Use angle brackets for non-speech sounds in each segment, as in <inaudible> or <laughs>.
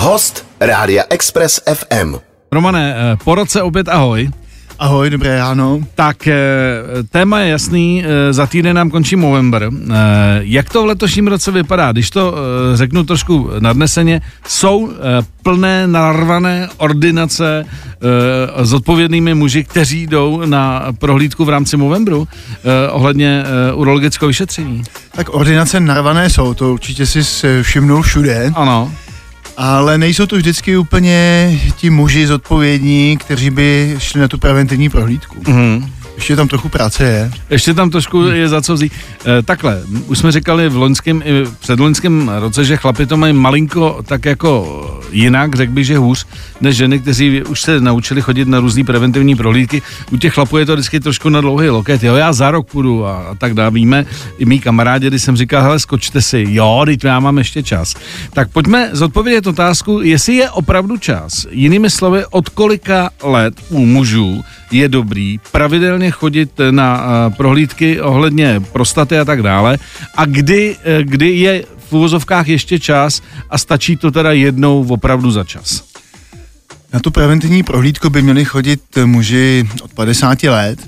Host Rádia Express FM. Romane, eh, po roce opět ahoj. Ahoj, dobré ráno. Tak eh, téma je jasný, eh, za týden nám končí Movember. Jak to v letošním roce vypadá? Když to řeknu trošku nadneseně, jsou plné narvané ordinace s odpovědnými muži, kteří jdou na prohlídku v rámci Movembru ohledně urologického vyšetření. Tak ordinace narvané jsou, to určitě si všimnul všude. Ano. Ale nejsou to vždycky úplně ti muži zodpovědní, kteří by šli na tu preventivní prohlídku. Mm-hmm. Ještě tam trochu práce je. Ještě tam trošku je za co vzít. E, takhle, už jsme říkali v loňském i předloňském roce, že chlapi to mají malinko tak jako jinak, řekl bych, že hůř, než ženy, kteří už se naučili chodit na různé preventivní prohlídky. U těch chlapů je to vždycky trošku na dlouhý loket. Jo, já za rok půjdu a, a tak dále. Víme, i mý kamarádi, když jsem říkal, hele, skočte si, jo, teď já mám ještě čas. Tak pojďme zodpovědět otázku, jestli je opravdu čas. Jinými slovy, od kolika let u mužů je dobrý pravidelně chodit na uh, prohlídky ohledně prostaty a tak dále a kdy, uh, kdy je v úvozovkách ještě čas a stačí to teda jednou opravdu za čas. Na tu preventivní prohlídku by měli chodit muži od 50 let,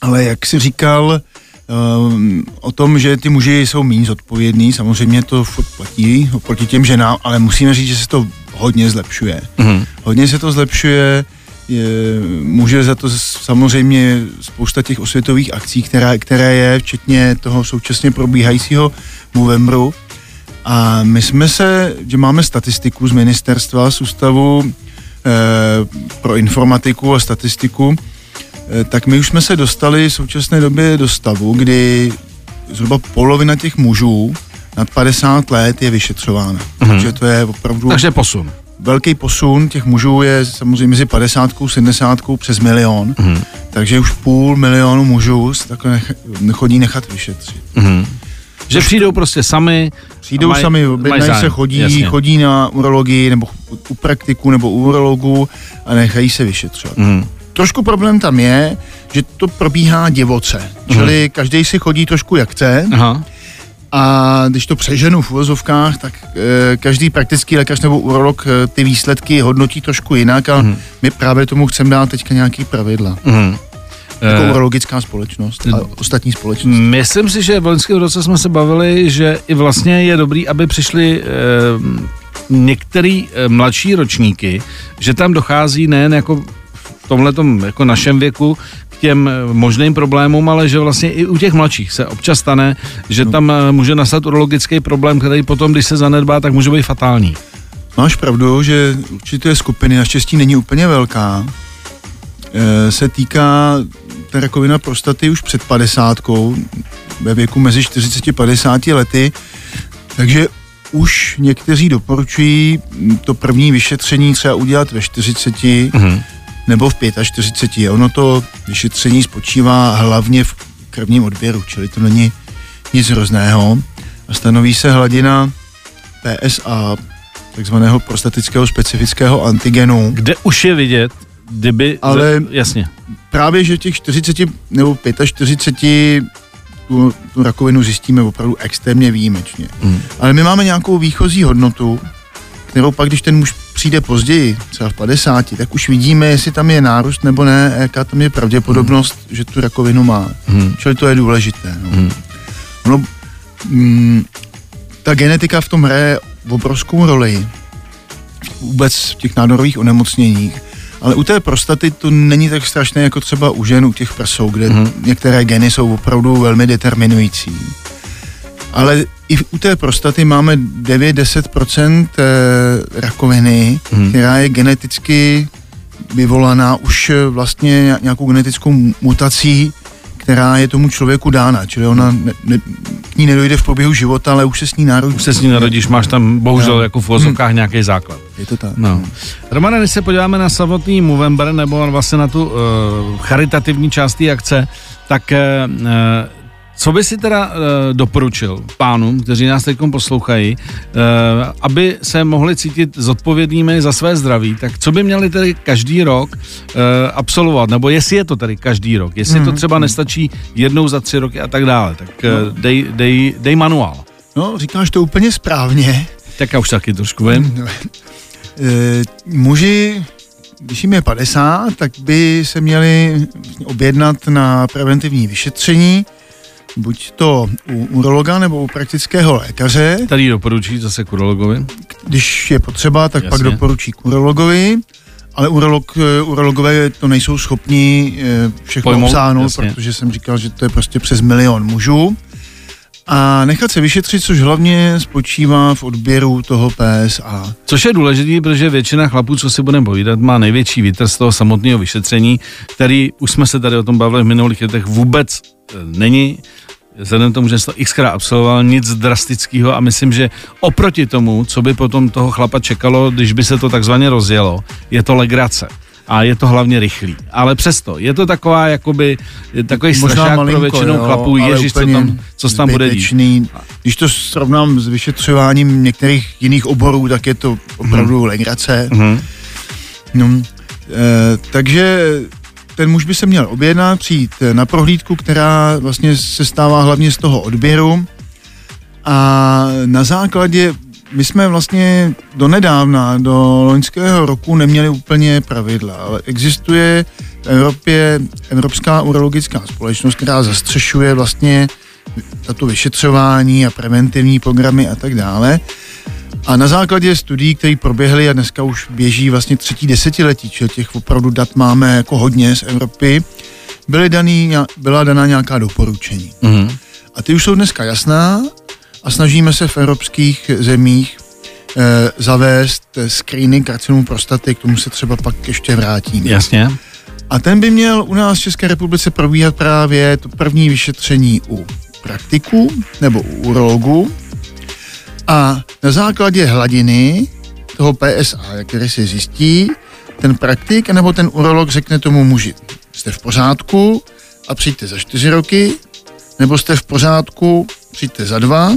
ale jak si říkal, um, o tom, že ty muži jsou méně zodpovědní, samozřejmě to furt platí oproti těm ženám, ale musíme říct, že se to hodně zlepšuje. Mm-hmm. Hodně se to zlepšuje, je, může za to samozřejmě spousta těch osvětových akcí, která, které je, včetně toho současně probíhajícího Movembru. A my jsme se, že máme statistiku z ministerstva, z ústavu e, pro informatiku a statistiku, e, tak my už jsme se dostali v současné době do stavu, kdy zhruba polovina těch mužů nad 50 let je vyšetřována. Mm-hmm. Takže to je opravdu... Takže posun velký posun těch mužů je samozřejmě mezi 50 a 70 přes milion, mm. takže už půl milionu mužů se takhle nech, nechodí nechat vyšetřit. Mm. Že přijdou prostě sami. Přijdou maj, sami, objednají se, chodí, jasně. chodí na urologii nebo u praktiku nebo u urologu a nechají se vyšetřovat. Mm. Trošku problém tam je, že to probíhá divoce, čili mm. každý si chodí trošku jak chce. Aha a když to přeženu v uvozovkách, tak e, každý praktický lékař nebo urolog e, ty výsledky hodnotí trošku jinak a mm. my právě tomu chceme dát teďka nějaký pravidla. Mm. Jako e, urologická společnost a ostatní společnost. Myslím si, že v loňském roce jsme se bavili, že i vlastně je dobrý, aby přišli e, některý e, mladší ročníky, že tam dochází nejen jako v tomhle jako našem věku těm eh, možným problémům, ale že vlastně i u těch mladších se občas stane, že no. tam eh, může nastat urologický problém, který potom, když se zanedbá, tak může být fatální. Máš pravdu, že určité skupiny, naštěstí není úplně velká, e, se týká ta rakovina prostaty už před 50 ve věku mezi 40 a 50 lety, takže už někteří doporučují to první vyšetření třeba udělat ve 40, mm-hmm nebo v 45. Ono to vyšetření spočívá hlavně v krvním odběru, čili to není nic hrozného. A stanoví se hladina PSA, takzvaného prostatického specifického antigenu. Kde už je vidět, kdyby... Ale jasně. Právě, že těch 40 nebo 45 tu, tu rakovinu zjistíme opravdu extrémně výjimečně. Hmm. Ale my máme nějakou výchozí hodnotu, kterou pak, když ten muž přijde později, třeba v 50, tak už vidíme, jestli tam je nárůst nebo ne, jaká tam je pravděpodobnost, hmm. že tu rakovinu má. Hmm. Čili to je důležité. No. Hmm. Ono, mm, ta genetika v tom hraje obrovskou roli. Vůbec v těch nádorových onemocněních. Ale u té prostaty to není tak strašné jako třeba u žen, u těch prsou, kde hmm. některé geny jsou opravdu velmi determinující. Ale i u té prostaty máme 9-10% eh, rakoviny, hmm. která je geneticky vyvolaná už eh, vlastně nějakou genetickou mutací, která je tomu člověku dána, čili ona ne, ne, k ní nedojde v průběhu života, ale už se s ní narodí. Už se s ní narodíš, máš tam bohužel no. jako v vozovkách hmm. nějaký základ. Je to tak. No. Romane, když se podíváme na samotný Movember, nebo vlastně na tu uh, charitativní část té akce, tak uh, co by si teda uh, doporučil pánům, kteří nás teď poslouchají, uh, aby se mohli cítit zodpovědnými za své zdraví, tak co by měli tedy každý rok uh, absolvovat, nebo jestli je to tedy každý rok, jestli mm. to mhm. třeba nestačí jednou za tři roky a tak dále, tak uh, dej, dej, dej manuál. No, říkáš to úplně správně. Tak já už taky trošku vím. <laughs> E, muži, když jim je 50, tak by se měli objednat na preventivní vyšetření, buď to u urologa nebo u praktického lékaře. Tady doporučí zase k urologovi. Když je potřeba, tak Jasně. pak doporučí k urologovi, ale urolog, eh, urologové to nejsou schopni eh, všechno Pojmout, obsáhnout, jasně. protože jsem říkal, že to je prostě přes milion mužů. A nechat se vyšetřit, což hlavně spočívá v odběru toho PSA. Což je důležité, protože většina chlapů, co si budeme povídat, má největší vítr z toho samotného vyšetření, který, už jsme se tady o tom bavili v minulých letech, vůbec eh, není. Vzhledem k tomu, že jsem to xkrát absolvoval, nic drastického a myslím, že oproti tomu, co by potom toho chlapa čekalo, když by se to takzvaně rozjelo, je to legrace. A je to hlavně rychlý. Ale přesto, je to taková, jakoby, takový strašák pro většinu jo, chlapů, ježiš, co tam, co se tam bude dít. Když to srovnám s vyšetřováním některých jiných oborů, tak je to opravdu hmm. legrace. Mhm. No, e, takže ten muž by se měl objednat, přijít na prohlídku, která vlastně se stává hlavně z toho odběru a na základě my jsme vlastně do nedávna, do loňského roku neměli úplně pravidla, ale existuje v Evropě Evropská urologická společnost, která zastřešuje vlastně tato vyšetřování a preventivní programy a tak dále. A na základě studií, které proběhly a dneska už běží vlastně třetí desetiletí, čili těch opravdu dat máme jako hodně z Evropy, byly daný, byla daná nějaká doporučení. Mhm. A ty už jsou dneska jasná a snažíme se v evropských zemích e, zavést eh, screening karcinomu prostaty, k tomu se třeba pak ještě vrátím. Jasně. A ten by měl u nás v České republice probíhat právě to první vyšetření u praktiků nebo u urologu a na základě hladiny toho PSA, který se zjistí, ten praktik nebo ten urolog řekne tomu muži, jste v pořádku a přijďte za čtyři roky, nebo jste v pořádku, přijďte za dva,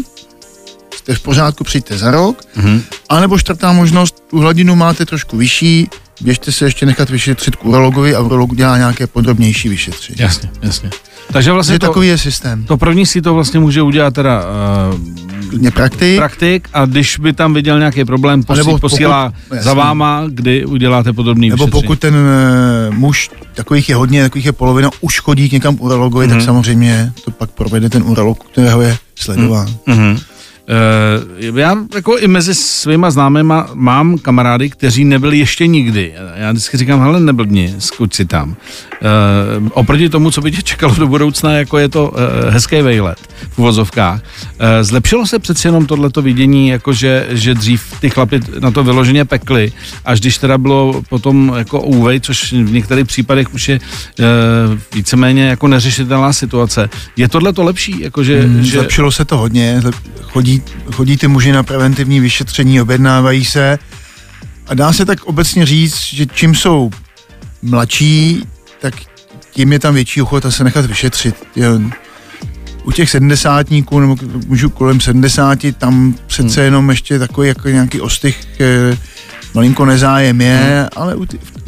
jste v pořádku, přijďte za rok, Mhm. a nebo čtvrtá možnost, tu hladinu máte trošku vyšší, běžte se ještě nechat vyšetřit k urologovi a urolog dělá nějaké podrobnější vyšetření. Jasně, jasně. Takže vlastně to, takový je systém. to první si to vlastně může udělat teda uh, praktik, praktik a když by tam viděl nějaký problém, posí, nebo pokud- posílá jasně. za váma, kdy uděláte podrobný nebo vyšetření. pokud ten e, muž, takových je hodně, takových je polovina, už chodí k někam urologovi, Mhm. tak samozřejmě to pak provede ten urolog, kterého je sledován. Mhm. Uh, já jako i mezi svýma známýma mám kamarády, kteří nebyli ještě nikdy. Já vždycky říkám, hele, neblbni, skuď si tam. Uh, oproti tomu, co by tě čekalo do budoucna, jako je to uh, hezký vejlet v uvozovkách. Uh, zlepšilo se přeci jenom tohleto vidění, jako že, že dřív ty chlapy na to vyloženě pekly, až když teda bylo potom jako úvej, což v některých případech už je uh, víceméně jako neřešitelná situace. Je tohle to lepší? Jako že, Mm, že... Zlepšilo se to hodně, zlep- chodí, chodí ty muži na preventivní vyšetření, objednávají se a dá se tak obecně říct, že čím jsou mladší, tak tím je tam větší ochota se nechat vyšetřit. U těch sedmdesátníků nebo mužů kolem 70, tam přece Hmm. jenom ještě takový jako nějaký ostych eh, malinko nezájem je, Hmm. ale u,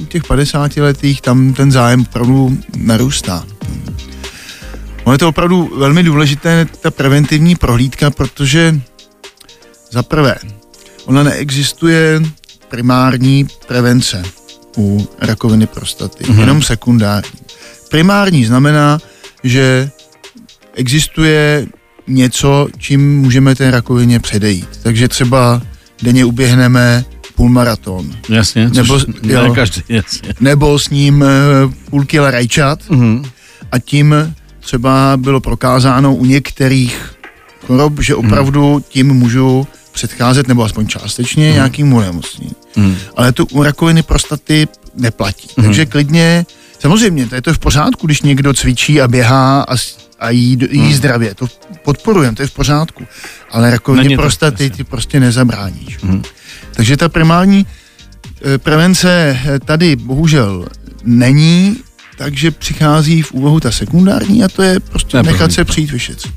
těch 50 letých tam ten zájem opravdu narůstá. Ono je to opravdu velmi důležité, ta preventivní prohlídka, protože za prvé, ona neexistuje primární prevence u rakoviny prostaty, Mhm. mm-hmm. jenom sekundární. Primární znamená, že existuje něco, čím můžeme té rakovině předejít. Takže třeba denně uběhneme půlmaraton, Jasně, což Nebo- ne jo. každý, jasně. nebo s ním eh, půl kila rajčat, Mhm. a tím třeba bylo prokázáno u některých chorob, že opravdu tím můžu předcházet, nebo aspoň částečně, Mhm. nějakým onemocnění. Mhm. Ale to u rakoviny prostaty neplatí. Mhm. Takže klidně, samozřejmě, to je to v pořádku, když někdo cvičí a běhá a, a jí, jí Mhm. zdravě, to podporujeme, to je v pořádku. Ale rakovině to, prostaty ty prostě nezabráníš. Mhm. Takže ta primární eh, prevence eh, tady bohužel není, takže přichází v úvahu ta sekundární a to je prostě Ne, nechat se přijít vyšetřit.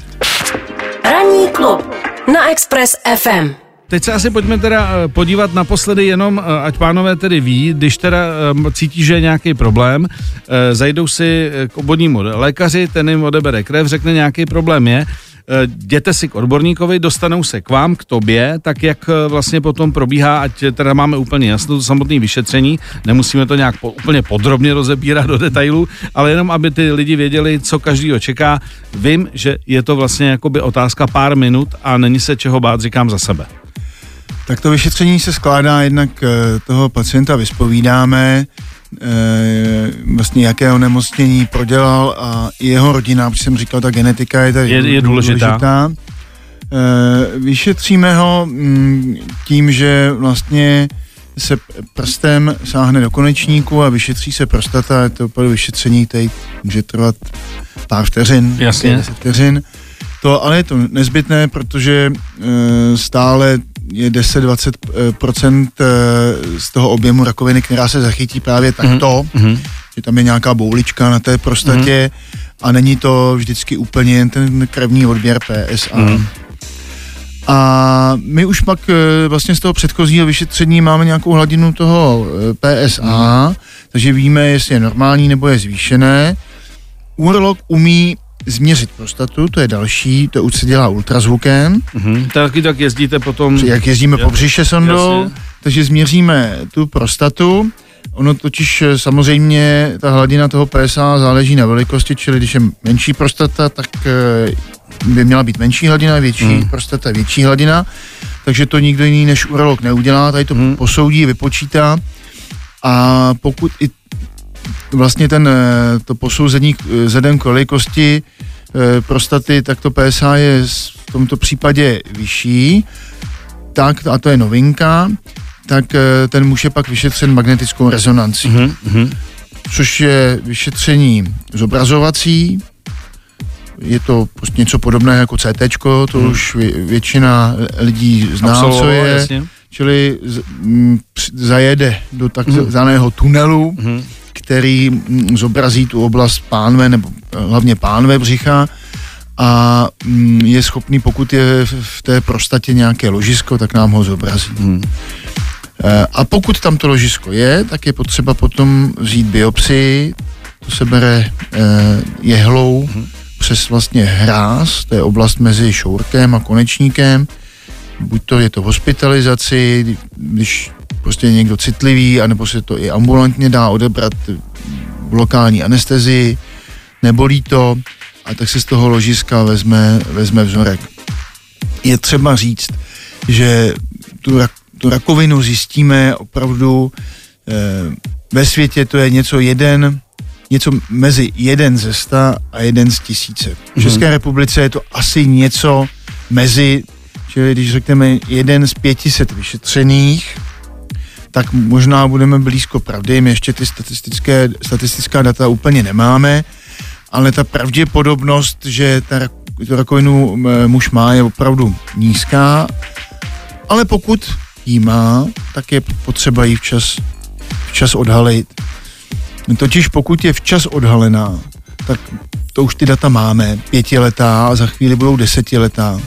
Ranní klub na Express FM. Teď se asi pojďme teda eh, podívat naposledy jenom, eh, ať pánové tedy ví, když teda eh, cítí, že je nějaký problém, eh, zajdou si k obvodnímu lékaři, ten jim odebere krev, řekne nějaký problém je, jděte si k odborníkovi, dostanou se k vám, k tobě, tak jak eh, vlastně potom probíhá, ať teda máme úplně jasno to samotné vyšetření, nemusíme to nějak po, úplně podrobně rozebírat do detailů, ale jenom aby ty lidi věděli, co každý čeká. Vím, že je to vlastně jakoby otázka pár minut a není se čeho bát, říkám za sebe. Tak to vyšetření se skládá jednak eh, toho pacienta vyspovídáme, eh, vlastně jaké onemocnění prodělal a jeho rodina, protože jsem říkal, ta genetika je tady Je- je důležitá. důležitá. Eh, Vyšetříme ho mm, tím, že vlastně se prstem sáhne do konečníku a vyšetří se prostata, je to opravdu vyšetření, které může trvat pár vteřin, Jasně. 10 vteřin. To ale je to nezbytné, protože e, stále je 10-20% e, z toho objemu rakoviny, která se zachytí právě takto, Mhm. že tam je nějaká boulička na té prostatě a není to vždycky úplně jen ten krevní odběr PSA. Mhm. A my už pak e, vlastně z toho předchozího vyšetření máme nějakou hladinu toho PSA, takže víme, jestli je normální nebo je zvýšené. Urolog umí změřit prostatu, to je další, to už se dělá ultrazvukem, Mhm. Taky tak jezdíte potom... jak jezdíme Jo, po břiše sondou, jasně. takže změříme tu prostatu. Ono totiž eh, samozřejmě ta hladina toho PSA záleží na velikosti, čili když je menší prostata, tak eh, by měla být menší hladina, větší Hmm. hmm. prostata, větší hladina. Takže to nikdo jiný než urolog neudělá, tady to hmm. posoudí, vypočítá a pokud i vlastně ten, eh, to posouzení eh, vzhledem k velikosti eh, prostaty, tak to PSA je v tomto případě vyšší, tak, a to je novinka, tak ten muž je pak vyšetřen magnetickou rezonancí, Mhm, mhm. což je vyšetření zobrazovací, je to prostě něco podobného jako CT, to Hmm. už vě- většina lidí zná, co Absolvoval, je, jasně. čili z, m, zajede do Hmm. takzvaného tunelu, Mhm. Který mm, zobrazí tu oblast pánve, nebo eh, hlavně pánve břicha a mm, je schopný, pokud je v- té prostatě nějaké ložisko, tak nám ho zobrazí. Mhm. Eh, A pokud tam to ložisko je, tak je potřeba potom vzít biopsii, to se bere eh, jehlou přes vlastně hráz, to je oblast mezi šourkem a konečníkem, buď to je to v hospitalizaci, když prostě někdo citlivý, anebo se to i ambulantně dá odebrat v lokální anestezii, nebolí to, a tak se z toho ložiska vezme, vezme vzorek. Je třeba říct, že tu, rak, tu rakovinu zjistíme opravdu eh, ve světě to je něco jeden, něco mezi jeden ze sta a jeden z tisíce. V České republice je to asi něco mezi, čili když řekneme jeden z 500 vyšetřených, tak možná budeme blízko pravdy, my ještě ty statistické, statistická data úplně nemáme, ale ta pravděpodobnost, že ta, rakovinu muž má, je opravdu nízká, ale pokud ji má, tak je potřeba ji včas, včas odhalit. Totiž pokud je včas odhalená, tak to už ty data máme, pětiletá a za chvíli budou desetiletá.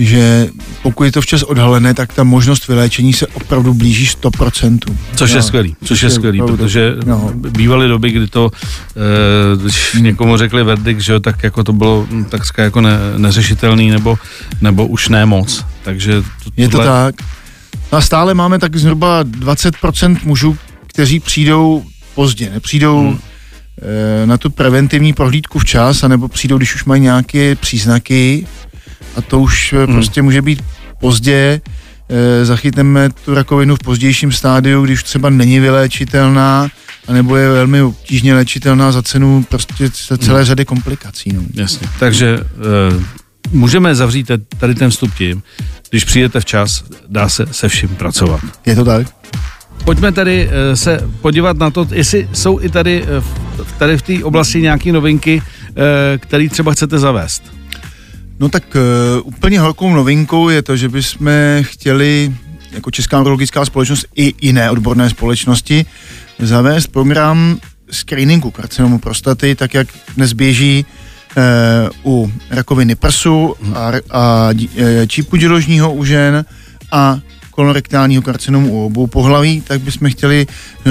Že pokud je to včas odhalené, tak ta možnost vyléčení se opravdu blíží 100%. Což je No, skvělý, což je skvělý, opravdu- protože no. bývaly doby, kdy to, eh, když někomu řekli verdikt, že tak jako to bylo hm, takřka jako ne, neřešitelný, nebo, nebo už ne moc. Takže to, Je to tak. No A stále máme tak zhruba 20% mužů, kteří přijdou pozdě, nepřijdou Hmm. hmm. na tu preventivní prohlídku včas, anebo přijdou, když už mají nějaké příznaky a to už hmm. prostě může být pozdě. Eh, Zachytneme tu rakovinu v pozdějším stádiu, když třeba není vyléčitelná, anebo je velmi obtížně léčitelná za cenu prostě celé řady komplikací. No. Jasně. Takže eh, můžeme zavřít tady ten vstup tím, když přijdete včas, dá se se vším pracovat. Je to tak? Pojďme tady eh, se podívat na to, jestli jsou i tady, eh, v- tady v té oblasti nějaké novinky, eh, které třeba chcete zavést. No tak uh, úplně velkou novinkou je to, že bychom chtěli jako Česká urologická společnost i jiné odborné společnosti zavést program screeningu karcinomu prostaty, tak jak dnes běží uh, u rakoviny prsu a, a eh, čípu děložního u žen a kolorektálního karcinomu u obou pohlaví, tak bychom chtěli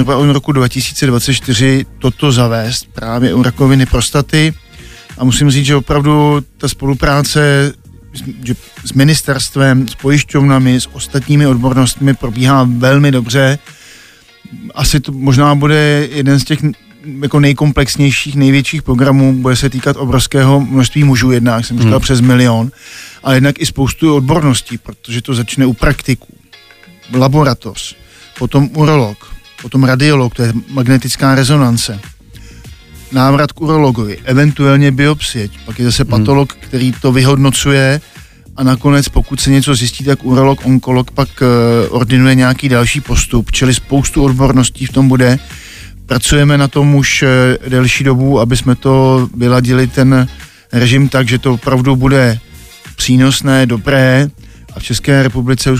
od roku 2024 toto zavést právě u rakoviny prostaty A musím říct, že opravdu ta spolupráce že s ministerstvem, s pojišťovnami, s ostatními odbornostmi probíhá velmi dobře. Asi to možná bude jeden z těch jako nejkomplexnějších, největších programů, bude se týkat obrovského množství mužů jednak, jsem říkal hmm. přes milion, ale jednak i spoustu odborností, protože to začne u praktiků, laboratoř, potom urolog, potom radiolog, to je magnetická rezonance, návrat k urologovi, eventuálně biopsie, pak je zase hmm. patolog, který to vyhodnocuje a nakonec, pokud se něco zjistí, tak urolog, onkolog pak uh, ordinuje nějaký další postup, čili spoustu odborností v tom bude. Pracujeme na tom už uh, delší dobu, aby jsme to vyladili ten režim tak, že to opravdu bude přínosné, dobré a v České republice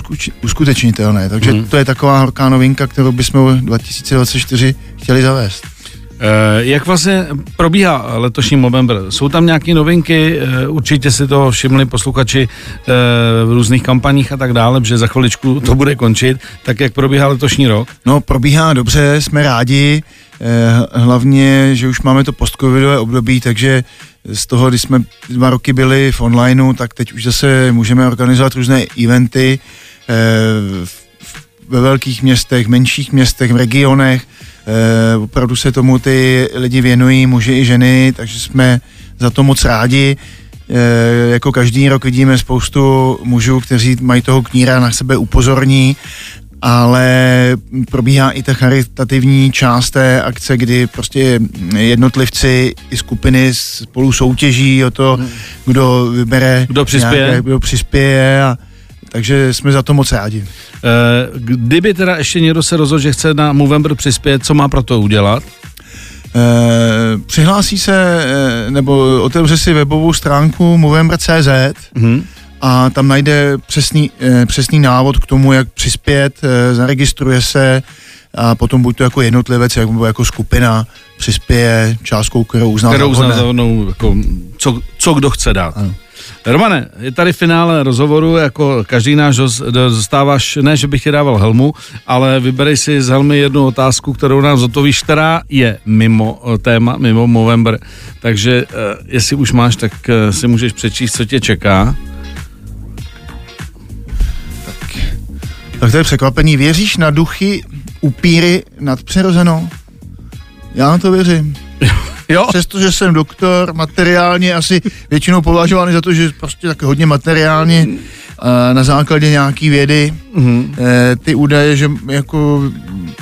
uskutečnitelné. Takže hmm. to je taková horká novinka, kterou bychom 2024 chtěli zavést. Eh, jak vlastně probíhá letošní november? Jsou tam nějaké novinky? Eh, určitě si to všimli posluchači eh, v různých kampaních a tak dále, že za chviličku to bude končit. Tak jak probíhá letošní rok? No, probíhá dobře, jsme rádi. Hlavně, že už máme to postcovidové období, takže z toho, když jsme dva roky byli v onlineu, tak teď už zase můžeme organizovat různé eventy ve velkých městech, menších městech, v regionech opravdu se tomu ty lidi věnují, muži i ženy, takže jsme za to moc rádi. E, jako každý rok vidíme spoustu mužů, kteří mají toho kníra na sebe upozorní, ale probíhá i ta charitativní část té akce, kdy prostě jednotlivci i skupiny spolu soutěží o to, hmm. kdo vybere, kdo přispěje, nějaké, kdo přispěje a takže jsme za to moc rádi. Eh, kdyby teda ještě někdo se rozhodl, že chce na Movember přispět, co má pro to udělat? E, přihlásí se, e, nebo otevře si webovou stránku movember.cz mm-hmm. a tam najde přesný, přesný návod k tomu, jak přispět, zaregistruje se a potom buď to jako jednotlivec, nebo jako skupina přispěje částkou, kterou uzná kterou uzná za jako, co, co kdo chce dát. Ano. Romane, je tady finále rozhovoru, jako každý náš dostáváš, ne, že bych ti dával helmu, ale vyberej si z helmy jednu otázku, kterou nám zotovíš, která je mimo eh, téma, mimo Movember, takže uh, jestli už máš, tak uh, si můžeš přečíst, co tě čeká. Tak, tak to je překvapení. Věříš na duchy, upíry, nadpřirozeno? Já na to věřím. <laughs> Jo? Přestože jsem doktor, materiálně asi většinou považovaný za to, že prostě tak hodně materiálně na základě nějaký vědy mm-hmm. ty údaje, že jako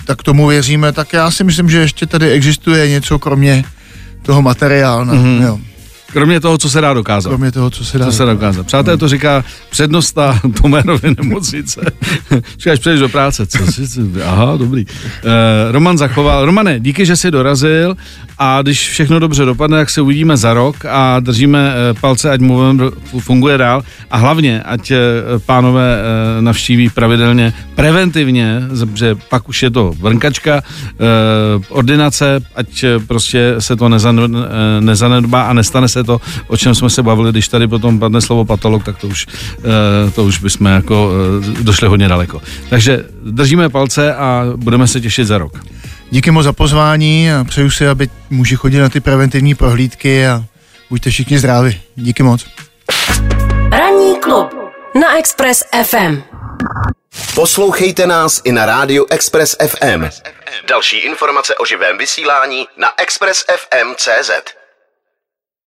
tak tomu věříme, tak já si myslím, že ještě tady existuje něco kromě toho materiálu. Mm-hmm. Jo. Kromě toho, co se dá dokázat. Kromě toho, co se dá, co se dá dokázat. Přátelé, to říká přednosta <laughs> Tomérovy nemocnice. <laughs> Říkáš, přejdeš do práce. Co aha, dobrý. Uh, Roman zachoval. Romane, díky, že jsi dorazil a když všechno dobře dopadne, tak se uvidíme za rok a držíme uh, palce, ať mu funguje dál a hlavně, ať uh, pánové navštíví pravidelně, preventivně, že pak už je to vrnkačka, ordinace, ať prostě se to nezanedbá a nestane se to, o čem jsme se bavili, když tady potom padne slovo patolog, tak to už, eh, to už bychom jako eh, došli hodně daleko. Takže držíme palce a budeme se těšit za rok. Díky moc za pozvání a přeju si, aby muži chodili na ty preventivní prohlídky a buďte všichni zdraví. Díky moc. Ranní klub na Express FM. Poslouchejte nás i na rádiu Express FM. Další informace o živém vysílání na expressfm.cz.